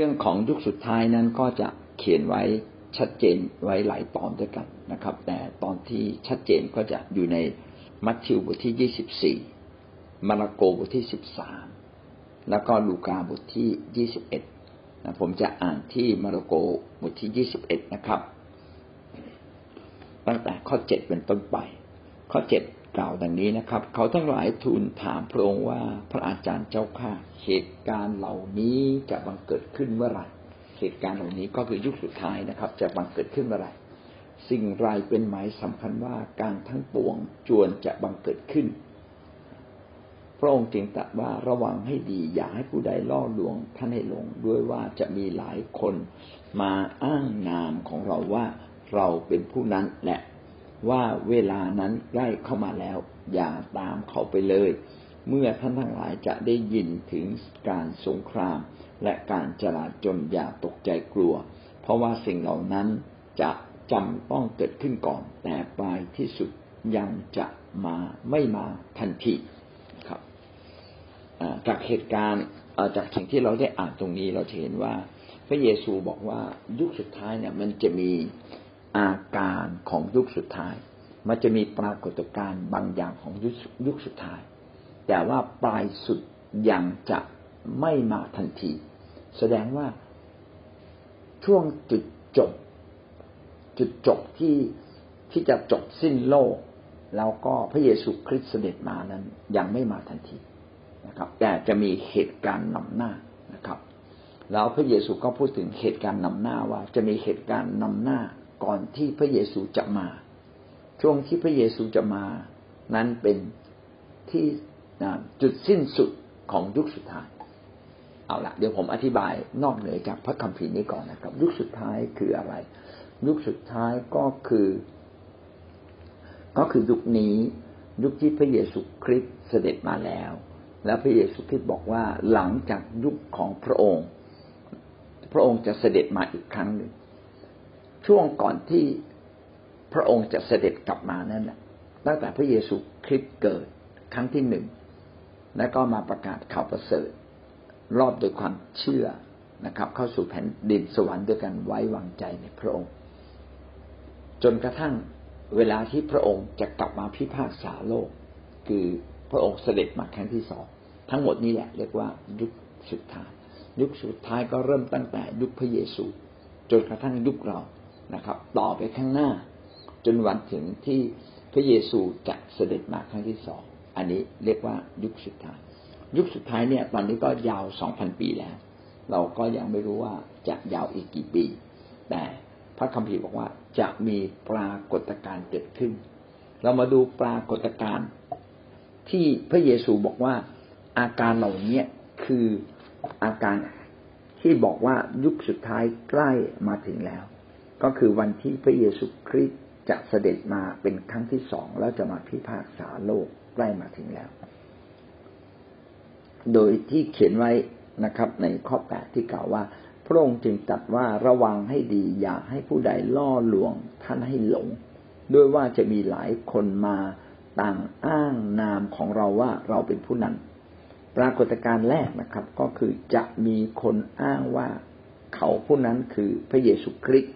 รื่องของยุคสุดท้ายนั้นก็จะเขียนไว้ชัดเจนไว้หลายตอนด้วยกันนะครับ แต่ตอนที่ชัดเจนก็จะอยู่ในมัทธิวบทที่ยี่สิบสี่มาระโกบทที่สิบสามแล้วก็ลูกาบทที่ยี่สิบเอ็ดนะผมจะอ่านที่มาระโกบทที่ยี่สิบเอ็ดนะครับ ตั้งแต่ข้อเจ็ดเป็นต้นไป ข้อเจ็ด กล่าวดังนี้นะครับ เขาทั้งหลายทูลถามพระองค์ว่าพระอาจารย์เจ้าข้าเหตุการณ์เหล่านี้จะบังเกิดขึ้นเมื่อไหร่เหตุการณ์เหล่านี้ก็คือยุคสุดท้ายนะครับ จะบังเกิดขึ้นเมื่อไหร่สิ่งไรเป็นหมายสำคัญว่าการทั้งปวงจวนจะบังเกิดขึ้น พระองค์จึงตรัสว่าระวังให้ดีอย่าให้ผู้ใดล่อลวงท่านให้หลงด้วยว่าจะมีหลายคนมาอ้างนามของเราว่าเราเป็นผู้นั้นและ ว่าเวลานั้นใกล้เข้ามาแล้ว อย่าตามเขาไปเลย เมื่อท่านทั้งหลายจะได้ยินถึงการสงคราม และการจลาจลอย่าตกใจกลัว เพราะว่าสิ่งเหล่านั้นจะจำต้องเกิดขึ้นก่อน แต่ปลายที่สุดยังจะมาไม่มาทันทีครับจากเหตุการณ์จากสิ่งที่เราได้อ่านตรงนี้เราเห็นว่า พระเยซูบอกว่ายุคสุดท้ายเนี่ยมันจะมี อาการของยุคสุดท้าย มันจะมีปรากฏการณ์บางอย่างของยุคยุคสุดท้าย แต่ว่าปลายสุดยังจะไม่มาทันที แสดงว่าช่วงจุดจบ จุดจบที่ที่จะจบสิ้นโลก แล้วก็พระเยซูคริสต์เสด็จมานั้น ยังไม่มาทันทีนะครับ แต่จะมีเหตุการณ์นำหน้านะครับ แล้วพระเยซูก็พูดถึงเหตุการณ์นำหน้าว่าจะมีเหตุการณ์นำหน้า ก่อนที่พระเยซูจะมา ช่วงที่พระเยซูจะมา นั้นเป็นที่จุดสิ้นสุดของยุคสุดท้าย เอาละเดี๋ยวผมอธิบายนอกเหนือจากพระคัมภีร์นี้ก่อนนะครับ ยุคสุดท้ายคืออะไร ยุคสุดท้ายก็คือ ก็คือยุคนี้ยุคที่พระเยซูคริสต์เสด็จมาแล้ว แล้วพระเยซูคริสต์บอกว่าหลังจากยุคของพระองค์ พระองค์จะเสด็จมาอีกครั้งหนึ่ง ช่วงก่อนที่พระองค์จะเสด็จกลับมานั่นแหละตั้งแต่พระเยซูคริสต์เกิดครั้งที่หนึ่งแล้วก็มาประกาศข่าวประเสริฐ รอบโดยความเชื่อนะครับ เข้าสู่แผ่นดินสวรรค์ด้วยการไว้วางใจในพระองค์ จนกระทั่งเวลาที่พระองค์จะกลับมาพิพากษาโลก คือพระองค์เสด็จมาครั้งที่สองทั้งหมดนี้แหละเรียกว่ายุคสุดท้าย ยุคสุดท้ายก็เริ่มตั้งแต่ยุคพระเยซู จนกระทั่งยุคเรา นะครับ ต่อไปข้างหน้า จนวันถึงที่พระเยซูจะเสด็จมาครั้งที่สองอันนี้เรียกว่ายุคสุดท้าย ยุคสุดท้ายเนี่ย ตอนนี้ก็ยาวสองพันปีแล้ว เราก็ยังไม่รู้ว่าจะยาวอีกกี่ปี แต่พระคัมภีร์บอกว่าจะมีปรากฏการณ์เกิดขึ้น เรามาดูปรากฏการณ์ที่พระเยซูบอกว่าอาการเหล่านี้คืออาการที่บอกว่ายุคสุดท้ายใกล้มาถึงแล้ว ก็คือวันที่พระเยซูคริสต์จะเสด็จมาเป็นครั้งที่สองแล้วจะมาพิพากษาโลกใกล้มาถึงแล้ว โดยที่เขียนไว้นะครับ ในข้อแปดที่กล่าวว่า พระองค์จึงตรัสว่าระวังให้ดีอย่าให้ผู้ใดล่อลวงท่านให้หลง ด้วยว่าจะมีหลายคนมาต่างอ้างนามของเราว่าเราเป็นผู้นั้น ปรากฏการณ์แรกนะครับ ก็คือจะมีคนอ้างว่าเขาผู้นั้นคือพระเยซูคริสต์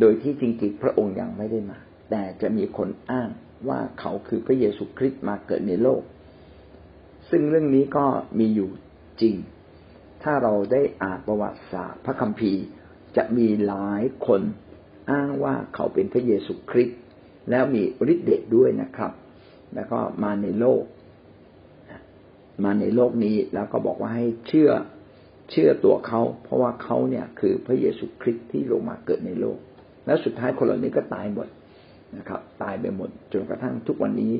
โดยที่จริงๆพระองค์ยังไม่ได้มา แต่จะมีคนอ้างว่าเขาคือพระเยซูคริสต์มาเกิดในโลก ซึ่งเรื่องนี้ก็มีอยู่จริง ถ้าเราได้อ่านประวัติศาสตร์พระคัมภีร์จะมีหลายคนอ้างว่าเขาเป็นพระเยซูคริสต์แล้วมีฤทธิ์เดชด้วยนะครับ แล้วก็มาในโลก มาในโลกนี้แล้วก็บอกว่าให้เชื่อเชื่อตัวเขา เพราะว่าเขาเนี่ยคือพระเยซูคริสต์ที่ลงมาเกิดในโลก แล้วสุดท้ายคนเหล่านี้ก็ตายหมดนะครับ ตายไปหมดจนกระทั่งทุกวันนี้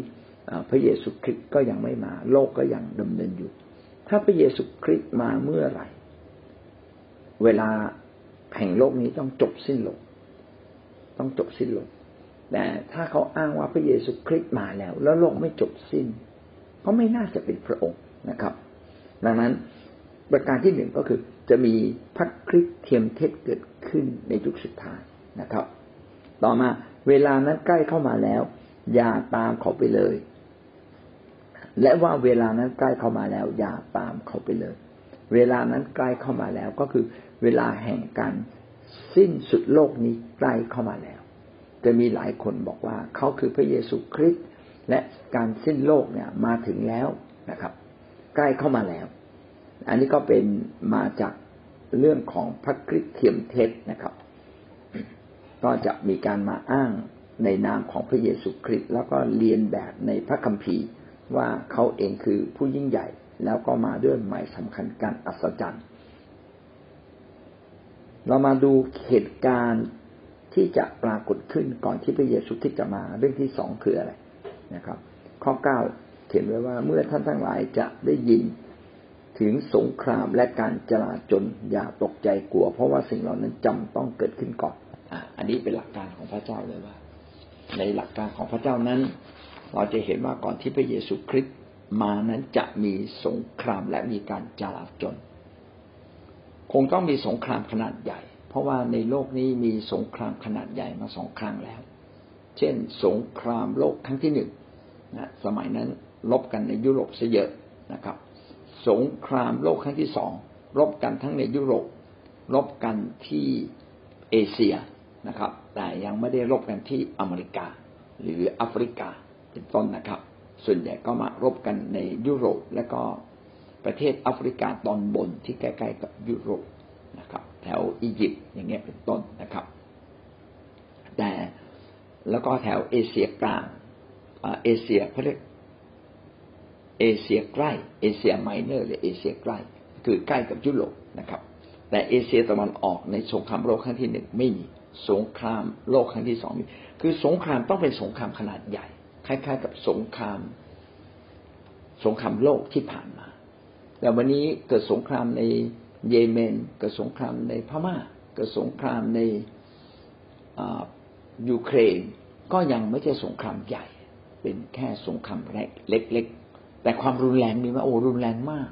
พระเยซูคริสต์ก็ยังไม่มา โลกก็ยังดำเนินอยู่ ถ้าพระเยซูคริสต์มาเมื่อไหร่ เวลาแห่งโลกนี้ต้องจบสิ้นลง ต้องจบสิ้นลง แต่ถ้าเขาอ้างว่าพระเยซูคริสต์มาแล้ว แล้วโลกไม่จบสิ้น ก็ไม่น่าจะเป็นพระองค์นะครับ ดังนั้นประการที่หนึ่งก็คือจะมีพระคริสต์เทียมเท็จเกิดขึ้นในยุคสุดท้าย นะครับ ต่อมาเวลานั้นใกล้เข้ามาแล้ว อย่าตามเขาไปเลย และว่าเวลานั้นใกล้เข้ามาแล้ว อย่าตามเขาไปเลย เวลานั้นใกล้เข้ามาแล้วก็คือเวลาแห่งการสิ้นสุดโลกนี้ใกล้เข้ามาแล้ว จะมีหลายคนบอกว่าเขาคือพระเยซูคริสต์และการสิ้นโลกเนี่ยมาถึงแล้วนะครับ ใกล้เข้ามาแล้ว อันนี้ก็เป็นมาจากเรื่องของพระคริสต์เทียมเท็จนะครับ ก็จะมีการมาอ้างในนามของพระเยซูคริสต์แล้วก็เรียนแบบในพระคัมภีร์ว่าเขาเองคือผู้ยิ่งใหญ่ แล้วก็มาด้วยหมายสำคัญการอัศจรรย์ เรามาดูเหตุการณ์ที่จะปรากฏขึ้นก่อนที่พระเยซูคริสต์จะมาเรื่องที่สองคืออะไรนะครับ ข้อเก้าเขียนไว้ว่าเมื่อท่านทั้งหลายจะได้ยินถึงสงครามและการจลาจลอย่าตกใจกลัว เพราะว่าสิ่งเหล่านั้นจำต้องเกิดขึ้นก่อน อันนี้เป็นหลักการของพระเจ้าเลยว่า ในหลักการของพระเจ้านั้น เราจะเห็นว่าก่อนที่พระเยซูคริสต์มานั้นจะมีสงครามและมีการจลาจลคงต้องมีสงครามขนาดใหญ่ เพราะว่าในโลกนี้มีสงครามขนาดใหญ่มาสองครั้งแล้ว เช่น สงครามโลกครั้งที่หนึ่งนะสมัยนั้นลบกันในยุโรปซะเยอะนะครับ สงครามโลกครั้งที่สองรบกันทั้งในยุโรปรบกันที่เอเชีย นะครับ แต่ยังไม่ได้รบกันที่อเมริกา หรือแอฟริกาเป็นต้นนะครับ ส่วนใหญ่ก็มารบกันในยุโรปและก็ประเทศแอฟริกาตอนบนที่ใกล้ๆกับยุโรปนะครับ แถวอียิปต์อย่างเงี้ยเป็นต้นนะครับ แต่แล้วก็แถวเอเชียกลางเอเชียเขาเรียกเอเชียใกล้ เอเชียไมเนอร์หรือเอเชียใกล้ คือใกล้กับยุโรปนะครับ แต่เอเชียตะวันออกในสงครามโลกครั้งที่หนึ่งไม่มี สงครามโลกครั้งที่สองมีคือสงครามต้องเป็นสงครามขนาดใหญ่ คล้ายๆ กับสงคราม สงครามโลกที่ผ่านมา แต่วันนี้เกิดสงครามในเยเมน เกิดสงครามในพม่า เกิดสงครามในยูเครนก็ยังไม่ใช่สงครามใหญ่ เป็นแค่สงครามเล็กๆแต่ความรุนแรงมีไหมโอ้รุนแรงมาก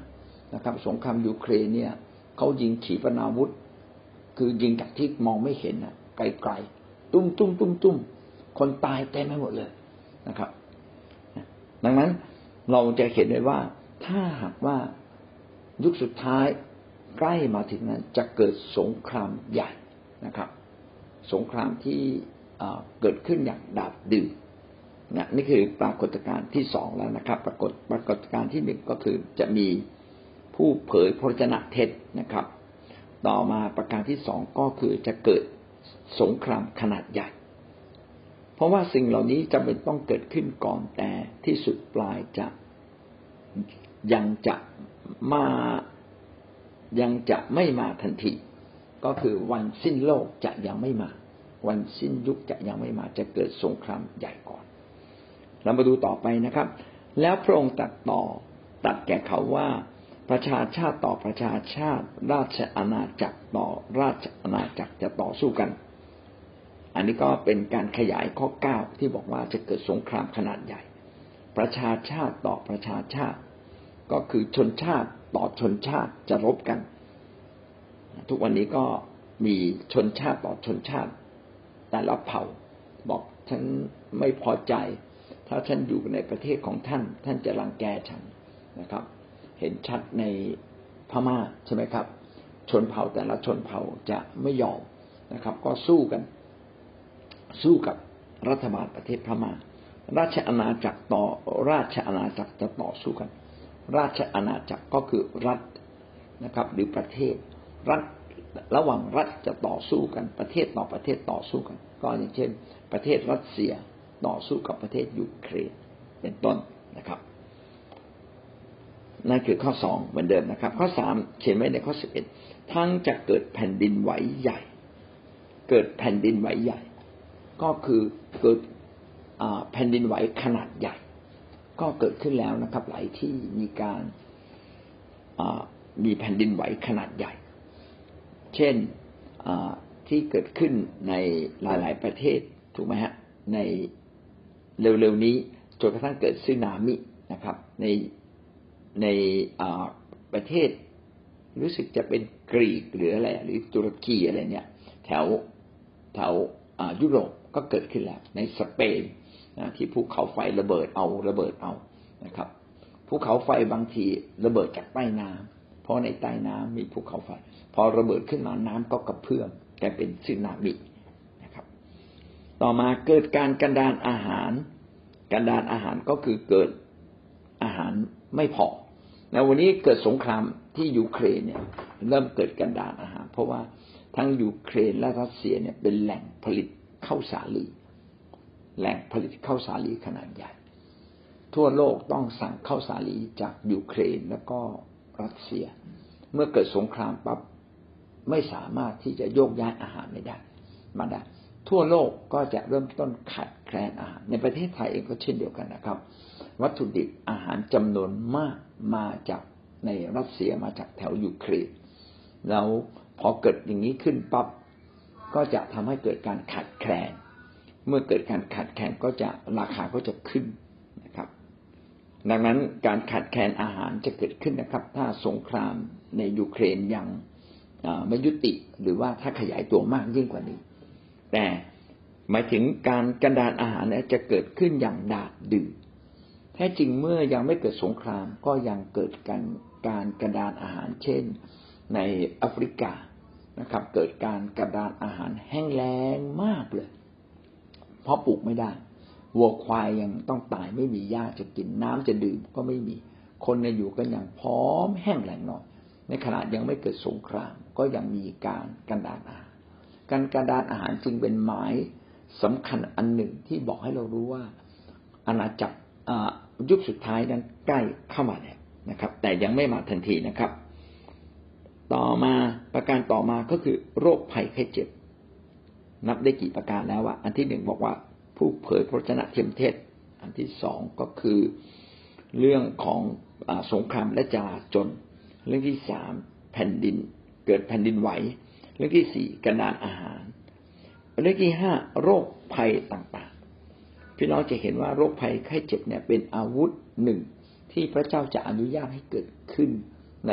นะครับ สงครามยูเครนเนี่ยเขายิงขีปนาวุธ คือยิงจากที่มองไม่เห็นนะ ไกลๆตุ้มตุ้มตุ้มตุ้มคนตายเต็มไปหมดเลยนะครับ ดังนั้นเราจะเห็นได้ว่าถ้าหากว่ายุคสุดท้ายใกล้มาถึงนั้นจะเกิดสงครามใหญ่นะครับ สงครามที่เกิดขึ้นอย่างดาบดื่มนะนี่คือปรากฏการณ์ที่สองแล้วนะครับ ปรากฏปรากฏการณ์ที่หนึ่งก็คือจะมีผู้เผยพระชนะเท็จนะครับ ต่อมาประการที่สองก็คือจะเกิด สงครามขนาดใหญ่ เพราะว่าสิ่งเหล่านี้จำเป็นต้องเกิดขึ้นก่อนแต่ที่สุดปลายจะยังจะมายังจะไม่มาทันที ก็คือวันสิ้นโลกจะยังไม่มา วันสิ้นยุคจะยังไม่มาจะเกิดสงครามใหญ่ก่อน เรามาดูต่อไปนะครับ แล้วพระองค์ตัดต่อตัดแก่เขาว่า ประชาชาติต่อประชาชาติ ราชอาณาจักรต่อราชอาณาจักรจะต่อสู้กัน อันนี้ก็เป็นการขยายข้อเก้าที่บอกว่าจะเกิดสงครามขนาดใหญ่ ประชาชาติต่อประชาชาติ ก็คือชนชาติต่อชนชาติจะรบกัน ทุกวันนี้ก็มีชนชาติต่อชนชาติ แต่ละเผ่าบอกฉันไม่พอใจ ถ้าฉันอยู่ในประเทศของท่าน ท่านจะรังแกฉันนะครับ เห็นชัดในพม่าใช่ไหมครับ ชนเผ่าแต่ละชนเผ่าจะไม่ยอมนะครับ ก็สู้กัน สู้กับรัฐบาลประเทศพม่า ราชอาณาจักรต่อราชอาณาจักรจะต่อสู้กัน ราชอาณาจักรก็คือรัฐนะครับ หรือประเทศรัฐระหว่างรัฐจะต่อสู้กัน ประเทศต่อประเทศต่อสู้กัน ก็อย่างเช่น ประเทศรัสเซียต่อสู้กับประเทศยูเครนเป็นต้นนะครับ นั่นคือข้อสองเหมือนเดิมนะครับ ข้อสามเขียนไว้ในข้อสิบเอ็ดทั้งจะเกิดแผ่นดินไหวใหญ่ เกิดแผ่นดินไหวใหญ่ ก็คือเกิดแผ่นดินไหวขนาดใหญ่ ก็เกิดขึ้นแล้วนะครับ หลายที่มีการมีแผ่นดินไหวขนาดใหญ่ เช่นที่เกิดขึ้นในหลาย ๆ ประเทศถูกไหมฮะในเร็ว ๆ นี้จนกระทั่งเกิดซึนามินะครับ ใน ในประเทศรู้สึกจะเป็นกรีกหรืออะไรหรือตุรกีอะไรเนี่ยแถวแถวยุโรปก็เกิดขึ้นแล้ว ในสเปนนะที่ภูเขาไฟระเบิดเอาระเบิดเอานะครับภูเขาไฟบางทีระเบิดจากใต้น้ำเพราะในใต้น้ำมีภูเขาไฟ พอระเบิดขึ้นมาน้ำก็กระเพื่อมกลายเป็นสึนามินะครับ ต่อมาเกิดการกันดานอาหาร กันดานอาหารก็คือเกิดอาหารไม่พอ ในวันนี้เกิดสงครามที่ยูเครนเนี่ย เริ่มเกิดกันดานอาหาร เพราะว่าทั้งยูเครนและรัสเซียเนี่ยเป็นแหล่งผลิตข้าวสาลี แหล่งผลิตข้าวสาลีขนาดใหญ่ ทั่วโลกต้องสั่งข้าวสาลีจากยูเครนแล้วก็รัสเซีย เมื่อเกิดสงครามปั๊บไม่สามารถที่จะโยกย้ายอาหารไม่ได้มาได้ ทั่วโลกก็จะเริ่มต้นขาดแคลนอาหาร ในประเทศไทยเองก็เช่นเดียวกันนะครับ วัตถุดิบอาหารจำนวนมากมาจากในรัสเซียมาจากแถวยูเครนแล้วพอเกิดอย่างนี้ขึ้นปั๊บก็จะทำให้เกิดการขาดแคลน เมื่อเกิดการขาดแคลนก็จะราคาก็จะขึ้นนะครับ ดังนั้นการขาดแคลนอาหารจะเกิดขึ้นนะครับ ถ้าสงครามในยูเครนยังไม่ยุติหรือว่าถ้าขยายตัวมากยิ่งกว่านี้ แต่หมายถึงการกันดานอาหารจะเกิดขึ้นอย่างดาดดื้อแท้จริงเมื่อยังไม่เกิดสงครามก็ยังเกิดการการกระดานอาหาร เช่น ในแอฟริกานะครับ เกิดการกระดานอาหารแห้งแล้งมากเลย เพราะปลูกไม่ได้วัวควายยังต้องตายไม่มีหญ้าจะกินน้ำจะดื่มก็ไม่มี คนในอยู่กันอย่างพร้อมแห้งแล้งหน่อย ในขณะยังไม่เกิดสงคราม ก็ยังมีการกันดานอาหาร การกระดานอาหารจึงเป็นหมายสำคัญอันหนึ่งที่บอกให้เรารู้ว่าอาณาจักรยุคสุดท้ายนั้นใกล้เข้ามาแล้วนะครับ แต่ยังไม่มาทันทีนะครับ ต่อมาประการต่อมาก็คือโรคภัยไข้เจ็บ นับได้กี่ประการแล้วว่าอันที่หนึ่งบอกว่าผู้เผยพระชนะเทียมเทศ อันที่สองก็คือเรื่องของอสงครามและจลาจนเรื่องที่สามแผ่นดินเกิดแผ่นดินไหว เรื่องที่สี่กระดานอาหาร เรื่องที่ห้าโรคภัยต่างๆ พี่น้องจะเห็นว่าโรคภัยไข้เจ็บเนี่ยเป็นอาวุธหนึ่งที่พระเจ้าจะอนุญาตให้เกิดขึ้นใน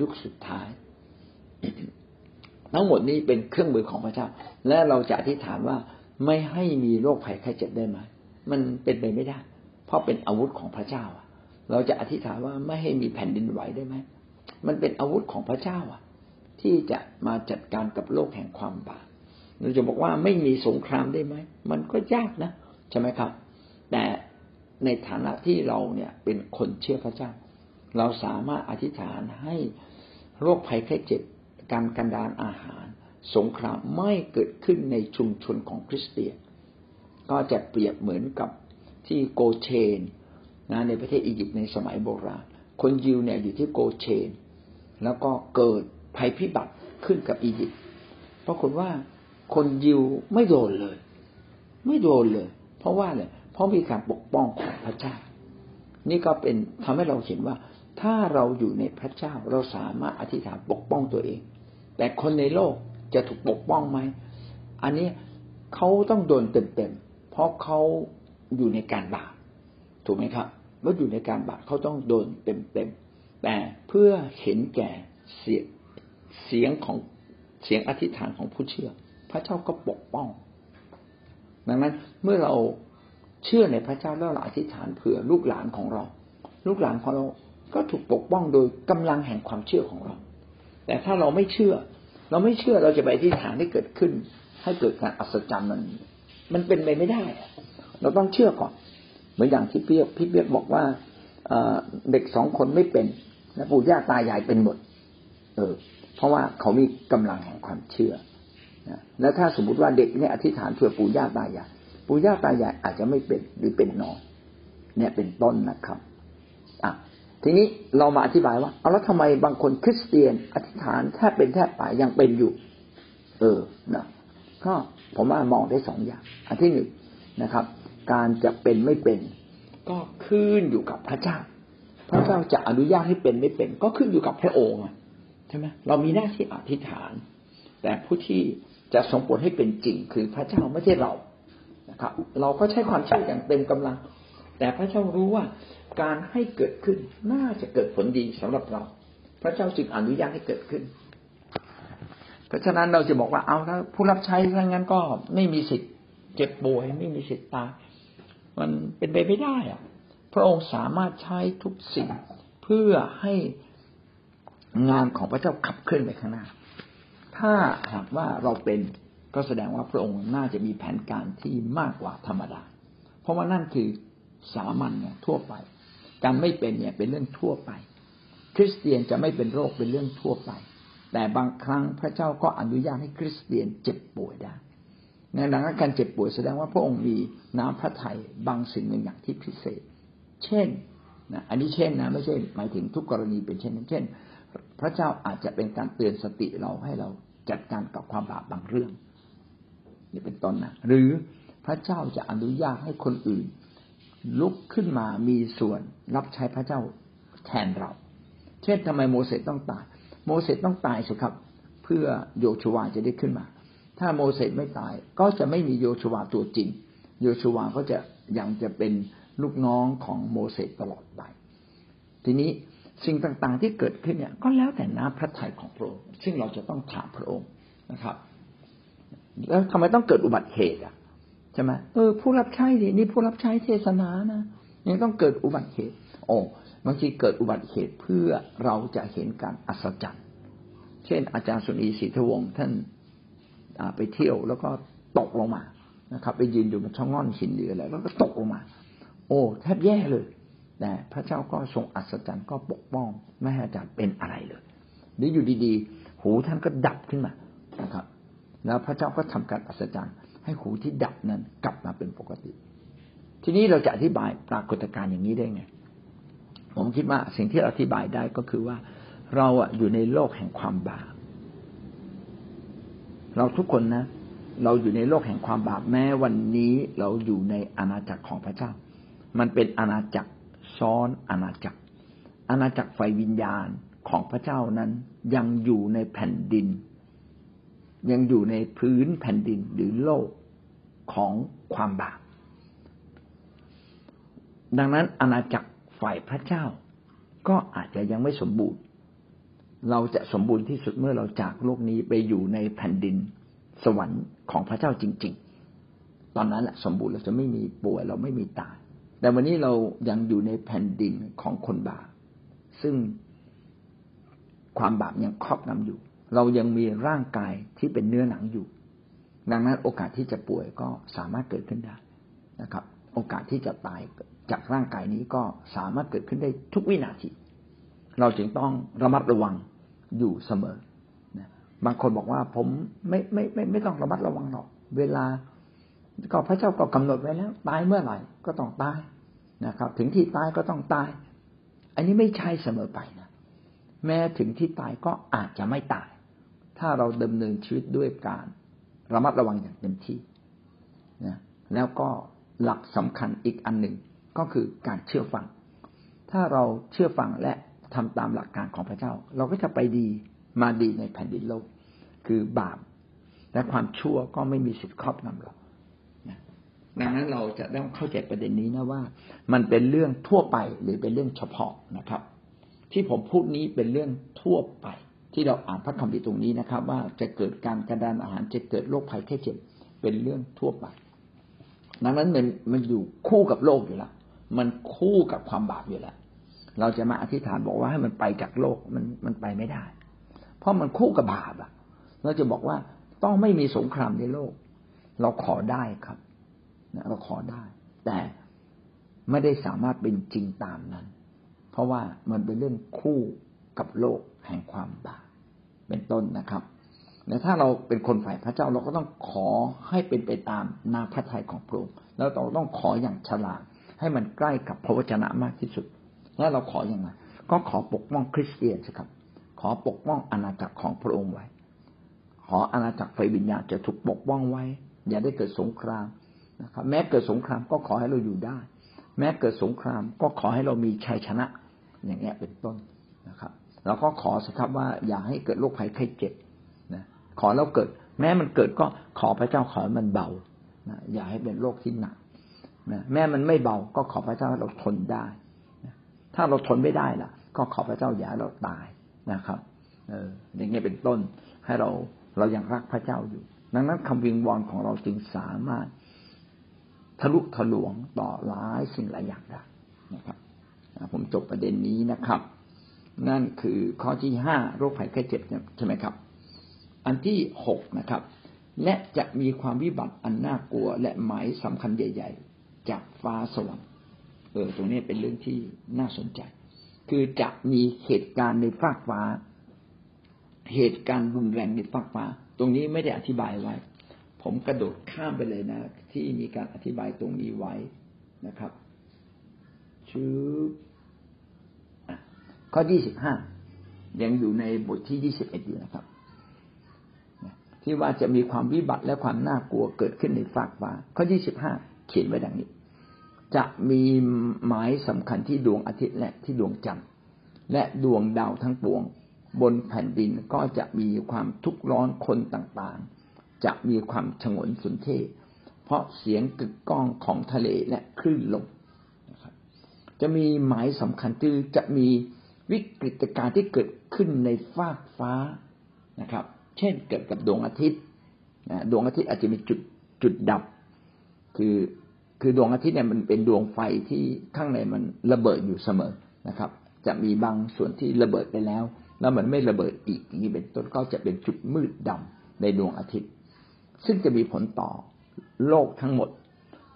ยุคสุดท้าย ทั้งหมดนี้เป็นเครื่องมือของพระเจ้า และเราจะอธิษฐานว่าไม่ให้มีโรคภัยไข้เจ็บได้ไหมมันเป็นไปไม่ได้ เพราะเป็นอาวุธของพระเจ้าเราจะอธิษฐานว่าไม่ให้มีแผ่นดินไหวได้ไหมมันเป็นอาวุธของพระเจ้าอะ ที่จะมาจัดการกับโลกแห่งความบาปเราจะบอกว่าไม่มีสงครามได้ไหมมันก็ยากนะใช่ไหมครับ แต่ในฐานะที่เราเนี่ยเป็นคนเชื่อพระเจ้า เราสามารถอธิษฐานให้โรคภัยไข้เจ็บการกันดานอาหาร สงครามไม่เกิดขึ้นในชุมชนของคริสเตียน ก็จะเปรียบเหมือนกับที่โกเชนนะในประเทศอียิปต์ในสมัยโบราณ คนยิวเนี่ยอยู่ที่โกเชน แล้วก็เกิด ภัยพิบัติขึ้นกับอียิปต์ปรากฏว่าคนยิวไม่โดนเลย ไม่โดนเลย เพราะว่าเนี่ยเพราะมีการปกป้องของพระเจ้า นี่ก็เป็นทำให้เราเห็นว่า ถ้าเราอยู่ในพระเจ้าเราสามารถอธิษฐานปกป้องตัวเอง แต่คนในโลกจะถูกปกป้องไหมอันนี้เขาต้องโดนเต็มๆเพราะเขาอยู่ในการบาปถูกไหมครับเมื่ออยู่ในการบาปเขาต้องโดนเต็มๆแต่เพื่อเห็นแก่เสีย เสียงของเสียงอธิษฐานของผู้เชื่อ พระเจ้าก็ปกป้อง ดังนั้นเมื่อเราเชื่อในพระเจ้าแล้วเราอธิษฐานเผื่อลูกหลานของเรา ลูกหลานของเราก็ถูกปกป้องโดยกำลังแห่งความเชื่อของเรา แต่ถ้าเราไม่เชื่อ เราไม่เชื่อเราจะไปอธิษฐานให้เกิดขึ้น ให้เกิดการอัศจรรย์มัน มันเป็นไปไม่ได้ เราต้องเชื่อก่อนเหมือนอย่างที่พี่พี่เบียบอกว่าเด็กสองคนไม่เป็นนะปู่ย่าตายายเป็นหมด เออ เพราะว่าเขามีกำลังแห่งความเชื่อแล้วถ้าสมมติว่าเด็กเนี่ยอธิษฐานเพื่อปู่ย่าตายายปู่ย่าตายายอาจจะไม่เป็นหรือเป็นน้อยเนี่ยเป็นต้นนะครับอะทีนี้เรามาอธิบายว่าเอาแล้วทำไมบางคนคริสเตียน อธิษฐานแทบเป็นแทบตายยังเป็นอยู่ เออนะก็ผมว่ามองได้สองอย่าง อันที่หนึ่งนะครับ การจะเป็นไม่เป็น ก็ขึ้นอยู่กับพระเจ้า พระเจ้าจะอนุญาตให้เป็นไม่เป็น ก็ขึ้นอยู่กับพระองค์ ช่ไหมเรามีหน้าที่อธิษฐาน แต่ผู้ที่จะส่งผลให้เป็นจริงคือพระเจ้าไม่ใช่เรานะครับ เราก็ใช้ความเชื่ออย่างเต็มกำลัง แต่พระเจ้ารู้ว่าการให้เกิดขึ้นน่าจะเกิดผลดีสำหรับเรา พระเจ้าจึงอนุญาตให้เกิดขึ้น เพราะฉะนั้นเราจะบอกว่าเอาถ้าผู้รับใช้ถ้างั้นก็ไม่มีสิทธิ์เจ็บป่วย ไม่มีสิทธิ์ตายมันเป็นไปไม่ได้อะพระองค์สามารถใช้ทุกสิ่งเพื่อให้ งานของพระเจ้าขับเคลื่อนไปข้างหน้า ถ้าหากว่าเราเป็นก็แสดงว่าพระองค์น่าจะมีแผนการที่มากกว่าธรรมดา เพราะว่านั่นคือสามัญเนี่ยทั่วไป การไม่เป็นเนี่ยเป็นเรื่องทั่วไป คริสเตียนจะไม่เป็นโรคเป็นเรื่องทั่วไป แต่บางครั้งพระเจ้าก็อนุญาตให้คริสเตียนเจ็บป่วยได้ในหลังการเจ็บป่วยแสดงว่าพระองค์มีน้ำพระทัยบางสิ่งบางอย่างที่พิเศษ เช่นนะอันนี้เช่นนะไม่ใช่หมายถึงทุกกรณีเป็นเช่นนั้นเช่น พระเจ้าอาจจะเป็นการเตือนสติเราให้เราจัดการกับความบาปบางเรื่องนี่เป็นต้นนะหรือพระเจ้าจะอนุญาตให้คนอื่น ลุกขึ้นมามีส่วนรับใช้พระเจ้าแทนเรา เช่นทำไมโมเสสต้องตาย โมเสสต้องตายสิครับ เพื่อโยชูวาจะได้ขึ้นมา ถ้าโมเสสไม่ตายก็จะไม่มีโยชูวาตัวจริง โยชูวาก็จะยังจะเป็นลูกน้องของโมเสสตลอดไป ทีนี้ สิ่งต่างๆ ที่เกิดขึ้นเนี่ยก็แล้วแต่น้ำพระทัยของพระองค์ ซึ่งเราจะต้องถามพระองค์นะครับ แล้วทำไมต้องเกิดอุบัติเหตุอะใช่ไหมเออ ผู้รับใช้ดินี่ผู้รับใช้เทศนานะยังต้องเกิดอุบัติเหตุ โอ้บางทีเกิดอุบัติเหตุเพื่อเราจะเห็นการอัศจรรย์เช่น อาจารย์สุนีศรีทวงท่านไปเที่ยวแล้วก็ตกลงมานะครับ ไปยืนอยู่บนช่องง่อนหินหรืออะไรแล้วก็ตกลงมา โอ้แทบแย่เลย แต่พระเจ้าก็ทรงอัศจรรย์ก็ปกป้อง ไม่ให้อาจารย์เป็นอะไรเลยหรืออยู่ดีๆ หูท่านก็ดับขึ้นมานะครับ แล้วพระเจ้าก็ทำการอัศจรรย์ ให้หูที่ดับนั้นกลับมาเป็นปกติ ทีนี้เราจะอธิบายปรากฏการณ์อย่างนี้ได้ไง ผมคิดว่าสิ่งที่อธิบายได้ก็คือว่า เราอะอยู่ในโลกแห่งความบาปเราทุกคนนะ เราอยู่ในโลกแห่งความบาปแม้วันนี้เราอยู่ในอาณาจักรของพระเจ้า มันเป็นอาณาจักร ซ้อนอาณาจักร อาณาจักรไฟวิญญาณของพระเจ้านั้นยังอยู่ในแผ่นดิน ยังอยู่ในพื้นแผ่นดินหรือโลกของความบาปดังนั้นอาณาจักรฝ่ายพระเจ้า ก็อาจจะยังไม่สมบูรณ์ เราจะสมบูรณ์ที่สุดเมื่อเราจากโลกนี้ไปอยู่ในแผ่นดินสวรรค์ของพระเจ้าจริง ๆ ตอนนั้นแหละสมบูรณ์เราจะไม่มีป่วยเราไม่มีตาย แต่วันนี้เรายังอยู่ในแผ่นดินของคนบาปซึ่งความบาปยังครอบงำอยู่ เรายังมีร่างกายที่เป็นเนื้อหนังอยู่ ดังนั้นโอกาสที่จะป่วยก็สามารถเกิดขึ้นได้นะครับ โอกาสที่จะตายจากร่างกายนี้ก็สามารถเกิดขึ้นได้ทุกวินาที เราจึงต้องระมัดระวังอยู่เสมอนะบางคนบอกว่าผมไม่ไม่ไม่ไม่ต้องระมัดระวังหรอก เวลา ก็พระเจ้าก็กำหนดไว้แล้ว ตายเมื่อไหร่ก็ต้องตาย นะครับ ถึงที่ตายก็ต้องตาย อันนี้ไม่ใช่เสมอไปนะแม้ถึงที่ตายก็อาจจะไม่ตาย ถ้าเราดำเนินชีวิตด้วยการระมัดระวังอย่างเต็มที่นะแล้วก็หลักสำคัญอีกอันหนึ่งก็คือการเชื่อฟัง ถ้าเราเชื่อฟังและทำตามหลักการของพระเจ้า เราก็จะไปดีมาดีในแผ่นดินโลก คือบาปและความชั่วก็ไม่มีสิทธิ์ครอบงำเรา ดังนั้นเราจะต้องเข้าใจประเด็นนี้นะว่า มันเป็นเรื่องทั่วไปหรือเป็นเรื่องเฉพาะนะครับ ที่ผมพูดนี้เป็นเรื่องทั่วไป ที่เราอ่านพระคัมภีร์ตรงนี้นะครับ ว่าจะเกิดการกระดานอาหารจะเกิดโรคภัยแค่เจ็บเป็นเรื่องทั่วไป ดังนั้นมันมันอยู่คู่กับโลกอยู่แล้วมันคู่กับความบาปอยู่แล้วเราจะมาอธิษฐานบอกว่าให้มันไปจากโลกมันมันไปไม่ได้ เพราะมันคู่กับบาปอะเราจะบอกว่าต้องไม่มีสงครามในโลก เราขอได้ครับ เราขอได้ แต่ไม่ได้สามารถเป็นจริงตามนั้น เพราะว่ามันเป็นเรื่องคู่กับโลกแห่งความบาปเป็นต้นนะครับแต่ถ้าเราเป็นคนฝ่ายพระเจ้าเราก็ต้องขอให้เป็นไปตามนาพระทัยของพระองค์แล้วเราต้องขออย่างฉลาด ให้มันใกล้กับพระวจนะมากที่สุด แล้วเราขออย่างไรก็ขอปกป้องคริสเตียนสิครับ ขอปกป้องอาณาจักรของพระองค์ไว้ ขออาณาจักรไฟวิญญาณจะถูกปกป้องไว้ อย่าได้เกิดสงคราม นะครับ แม้เกิดสงครามก็ขอให้เราอยู่ได้ แม้เกิดสงครามก็ขอให้เรามีชัยชนะ อย่างเงี้ยเป็นต้นนะครับเราก็ขอสักครับว่าอย่าให้เกิดโรคภัยไข้เจ็บนะขอแล้วเกิด แม้มันเกิดก็ขอพระเจ้าขอมันเบานะอย่าให้เป็นโรคที่หนักนะแม้มันไม่เบาก็ขอพระเจ้าให้เราทนได้นะถ้าเราทนไม่ได้ล่ะ ก็ขอพระเจ้าอย่าเราตายนะครับเอออย่างเงี้ยเป็นต้นให้เราเรายังรักพระเจ้าอยู่ ดังนั้นคำวิงวอนของเราจึงสามารถ ทะลุทะลวงต่อหลายสิ่งหลายอย่างได้นะครับผมจบประเด็นนี้นะครับ นั่นคือข้อที่ห้าโรคภัยแค่เจ็บใช่ไหมครับ อันที่หกนะครับ และจะมีความวิบัติอันน่ากลัว และหมายสำคัญใหญ่ ๆ จากฟ้าสวรรค์เออตรงนี้เป็นเรื่องที่น่าสนใจ คือจะมีเหตุการณ์ในฟากฟ้า เหตุการณ์รุนแรงในฟากฟ้า ตรงนี้ไม่ได้อธิบายไว้ ผมกระโดดข้ามไปเลยนะ ที่มีการอธิบายตรงนี้ไว้นะครับชื่อข้อยี่สิบห้ายังอยู่ในบทที่ยี่สิบเอ็ดอยู่นะครับ ที่ว่าจะมีความวิบัติและความน่ากลัวเกิดขึ้นในฟากฟ้าข้อยี่สิบห้าเขียนไว้ดังนี้ จะมีหมายสำคัญที่ดวงอาทิตย์และที่ดวงจันทร์และดวงดาวทั้งปวง บนแผ่นดินก็จะมีความทุกข์ร้อนคนต่างๆ จะมีความฉงนสุนเทเพราะเสียงกึกก้องของทะเลและคลื่นลมจะมีหมายสำคัญคือจะมีวิกฤตการณ์ที่เกิดขึ้นในฟากฟ้านะครับ เช่นเกิดกับดวงอาทิตย์ดวงอาทิตย์อาจจะมีจุดจุดดับ คือคือดวงอาทิตย์เนี่ยมันเป็นดวงไฟที่ข้างในมันระเบิดอยู่เสมอนะครับ จะมีบางส่วนที่ระเบิดไปแล้ว แล้วมันไม่ระเบิดอีกอย่างนี้เป็นต้นก็จะเป็นจุดมืดดำในดวงอาทิตย์ ซึ่งจะมีผลต่อโลกทั้งหมด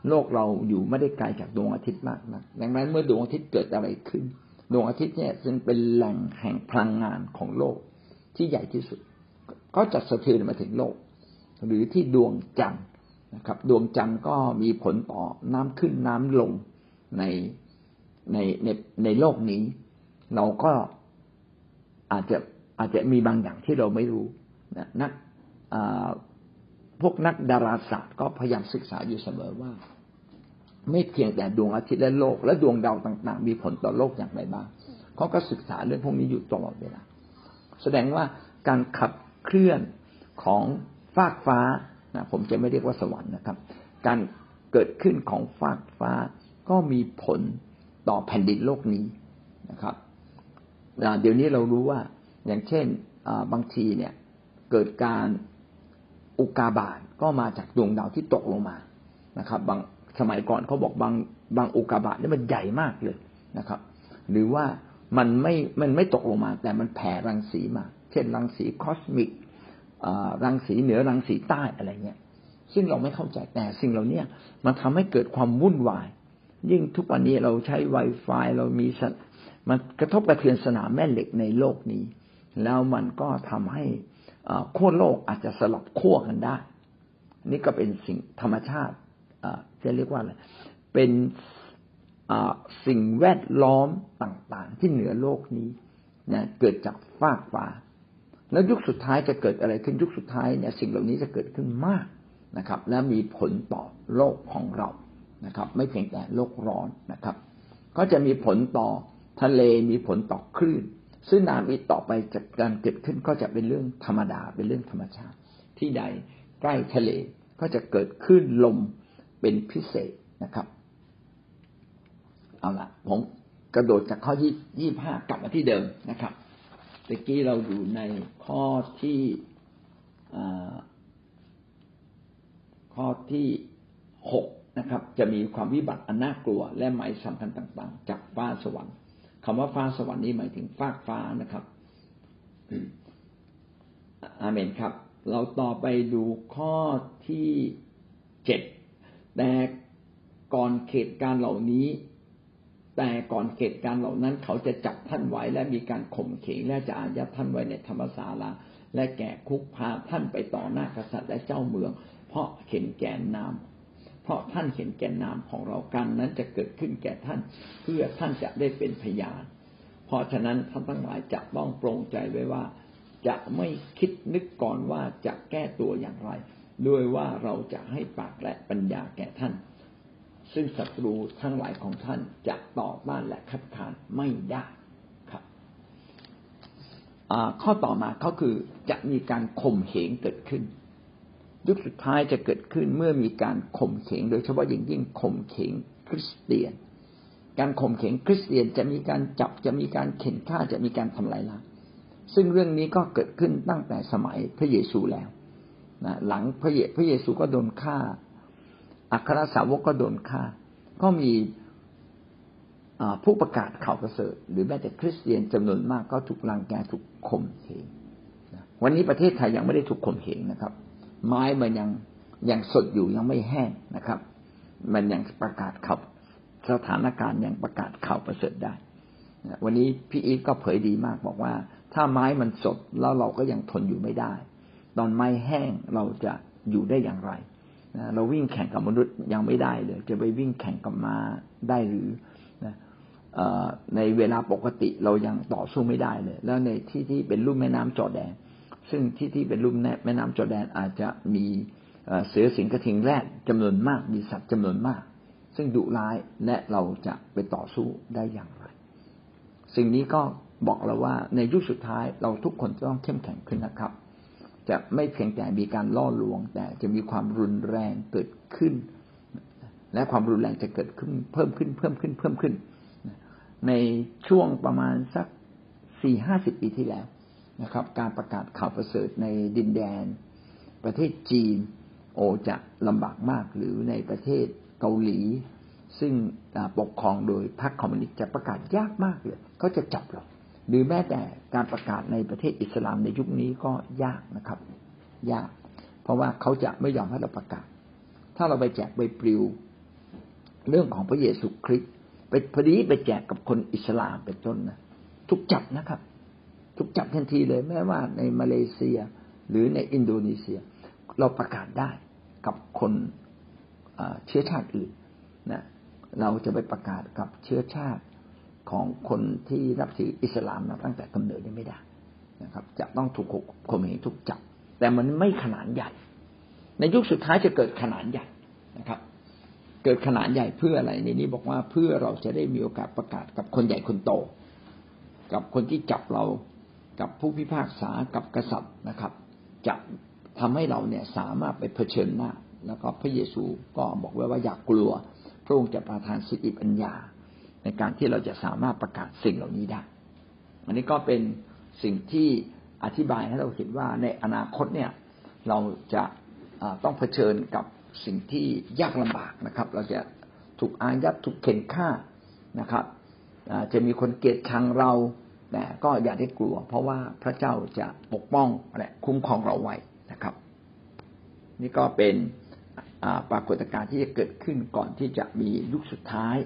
โลกเราอยู่ไม่ได้ไกลจากดวงอาทิตย์มากนะดังนั้นเมื่อดวงอาทิตย์เกิดอะไรขึ้น ดวงอาทิตย์เนี่ยซึ่งเป็นแหล่งแห่งพลังงานของโลกที่ใหญ่ที่สุด ก็จะสะเทือนมาถึงโลก หรือที่ดวงจันทร์นะครับ ดวงจันทร์ก็มีผลต่อน้ำขึ้นน้ำลงในในในในโลกนี้ เราก็อาจจะอาจจะมีบางอย่างที่เราไม่รู้นะนัก พวกนักดาราศาสตร์ก็พยายามศึกษาอยู่เสมอว่า ไม่เพียงแต่ดวงอาทิตย์และโลก และดวงดาวต่างๆ มีผลต่อโลกอย่างไรบ้างเขาก็ศึกษาเรื่องพวกนี้อยู่ตลอดเวลาแสดงว่าการขับเคลื่อนของฟากฟ้านะผมจะไม่เรียกว่าสวรรค์นะครับ การเกิดขึ้นของฟากฟ้าก็มีผลต่อแผ่นดินโลกนี้นะครับเดี๋ยวนี้เรารู้ว่าอย่างเช่นบางทีเนี่ยเกิดการ อุกาบาตก็มาจากดวงดาวที่ตกลงมานะครับ บางสมัยก่อนเขาบอกบางบางอุกาบาตนี่มันใหญ่มากเลยนะครับ หรือว่ามันไม่มันไม่ตกลงมา แต่มันแผ่รังสีมา เช่น รังสีคอสมิกรังสีเหนือรังสีใต้อะไรเงี้ยซึ่งเราไม่เข้าใจแต่สิ่งเหล่านี้มันทำให้เกิดความวุ่นวาย ยิ่งทุกวันนี้เราใช้ Wi-Fi เรามีมันกระทบกระเทือนสนามแม่เหล็กในโลกนี้ แล้วมันก็ทำให้ ขั้วโลกอาจจะสลับขั้วกันได้ นี่ก็เป็นสิ่งธรรมชาติจะเรียกว่าอะไรเป็นสิ่งแวดล้อมต่างๆ ที่เหนือโลกนี้นะเกิดจากฟากฟ้า แล้วยุคสุดท้ายจะเกิดอะไรขึ้นยุคสุดท้ายเนี่ยสิ่งเหล่านี้จะเกิดขึ้นมากนะครับ และมีผลต่อโลกของเรานะครับ ไม่เพียงแต่โลกร้อนนะครับ ก็จะมีผลต่อทะเลมีผลต่อคลื่น ซึ่งนามีต่อไปจากการเกิดขึ้นก็จะเป็นเรื่องธรรมดาเป็นเรื่องธรรมชาติ ที่ใดใกล้ทะเลก็จะเกิดคลื่นลมเป็นพิเศษนะครับ เอาละผมกระโดดจากข้อยี่ยี่ห้ากลับมาที่เดิมนะครับตะกี้เราอยู่ในข้อที่ข้อที่หกนะครับ จะมีความวิบัติอันน่ากลัวและหมายสำคัญต่าง ๆ จากฟ้าสวรรค์ คำว่าฟ้าสวรรค์นี้หมายถึงฟากฟ้านะครับอาเมนครับ เราต่อไปดูข้อที่เจ็ดแต่ก่อนเหตุการณ์เหล่านี้ แต่ก่อนเหตุการณ์เหล่านั้น เขาจะจับท่านไว้และมีการข่มเขงและจะอายัดท่านไว้ในธรรมศาลาและแก่คุกพาท่านไปต่อหน้ากษัตริย์และเจ้าเมือง เพราะเห็นแก่นาม เพราะท่านเห็นแก่นามของเราการนั้นจะเกิดขึ้นแก่ท่าน เพื่อท่านจะได้เป็นพยาน เพราะฉะนั้นท่านทั้งหลายจะต้องปรงใจไว้ว่า จะไม่คิดนึกก่อนว่าจะแก้ตัวอย่างไร ด้วยว่าเราจะให้ปากและปัญญาแก่ท่าน ซึ่งศัตรูทั้งหลายของท่านจะต่อต้านและคัดค้านไม่ได้ครับข้อต่อมาก็คือจะมีการข่มเหงเกิดขึ้น ยุคสุดท้ายจะเกิดขึ้นเมื่อมีการข่มเหงโดยเฉพาะอย่างยิ่งข่มเหงคริสเตียน การข่มเหงคริสเตียนจะมีการจับจะมีการเข็นฆ่าจะมีการทำลายล้างซึ่งเรื่องนี้ก็เกิดขึ้นตั้งแต่สมัยพระเยซูแล้วนะหลังพระเยพระเยซูก็โดนฆ่า อัครสาวกก็โดนฆ่า ก็มีผู้ประกาศข่าวประเสริฐ หรือแม้แต่คริสเตียนจำนวนมากก็ถูกลังแกถูกข่มเหงวันนี้ประเทศไทยยังไม่ได้ถูกข่มเหงนะครับ ไม้มันยังยังสดอยู่ยังไม่แห้งนะครับ มันยังประกาศข่าวสถานการณ์ยังประกาศข่าวประเสริฐได้วันนี้พี่อีทก็เผยดีมากบอกว่า ถ้าไม้มันสดแล้วเราก็ยังทนอยู่ไม่ได้ ตอนไม้แห้งเราจะอยู่ได้อย่างไรเราวิ่งแข่งกับมนุษย์ยังไม่ได้เลย จะไปวิ่งแข่งกับมาได้หรือในเวลาปกติเรายังต่อสู้ไม่ได้เลย แล้วในที่ที่เป็นรุ่มแม่น้ำจอแดน ซึ่งที่ที่เป็นรุ่มแม่น้ำจอแดนอาจจะมีเสือสิงกระทิงแรดจำนวนมากมีสัตว์จำนวนมาก ซึ่งดุร้ายและเราจะไปต่อสู้ได้อย่างไร สิ่งนี้ก็บอกเราว่าในยุคสุดท้ายเราทุกคนต้องเข้มแข็งขึ้นนะครับ จะไม่เพียงแต่มีการล่อลวง แต่จะมีความรุนแรงเกิดขึ้น และความรุนแรงจะเกิดขึ้นเพิ่มขึ้นเพิ่มขึ้นเพิ่มขึ้น ในช่วงประมาณสักสี่ห้าสิบปีที่แล้ว นะครับ การประกาศข่าวประเสริฐในดินแดน ประเทศจีน โอจะลำบากมากหรือในประเทศเกาหลี ซึ่งปกครองโดยพรรคคอมมิวนิสต์จะประกาศยากมากเลยเขาจะจับเราหรือแม้แต่การประกาศในประเทศอิสลามในยุคนี้ก็ยากนะครับ ยาก เพราะว่าเขาจะไม่ยอมให้เราประกาศ ถ้าเราไปแจกใบปลิว เรื่องของพระเยซูคริสต์ไปพอดีไปแจกกับคนอิสลามเป็นต้นนะทุกจับนะครับ ทุกจับทันทีเลยแม้ว่าในมาเลเซีย หรือในอินโดนีเซีย เราประกาศได้กับคนเชื้อชาติอื่นนะเราจะไปประกาศกับเชื้อชาติของคนที่รับถืออิสลามมาตั้งแต่กำเนิดนี้ไม่ได้นะครับ จะต้องถูกข่มเหงถูกจับ แต่มันไม่ขนาดใหญ่ ในยุคสุดท้ายจะเกิดขนาดใหญ่นะครับ เกิดขนาดใหญ่เพื่ออะไรในนี้บอกว่าเพื่อเราจะได้มีโอกาสประกาศกับคนใหญ่คนโต กับคนที่จับเรา กับผู้พิพากษากับกษัตริย์นะครับ จะทำให้เราเนี่ยสามารถไปเผชิญหน้า แล้วก็พระเยซูก็บอกไว้ว่าอย่ากกลัว พระองค์จะประทานสติปัญญา ในการที่เราจะสามารถประกาศสิ่งเหล่านี้ได้ อันนี้ก็เป็นสิ่งที่อธิบายให้เราเห็นว่าในอนาคตเนี่ยเราจะต้องเผชิญกับสิ่งที่ยากลำบากนะครับ เราจะถูกอายัดถูกเข็นฆ่านะครับจะมีคนเกลียดชังเรา แต่ก็อย่าได้กลัว เพราะว่าพระเจ้าจะปกป้องและคุ้มครองเราไว้นะครับ นี่ก็เป็นปรากฏการณ์ที่จะเกิดขึ้นก่อนที่จะมียุคสุดท้าย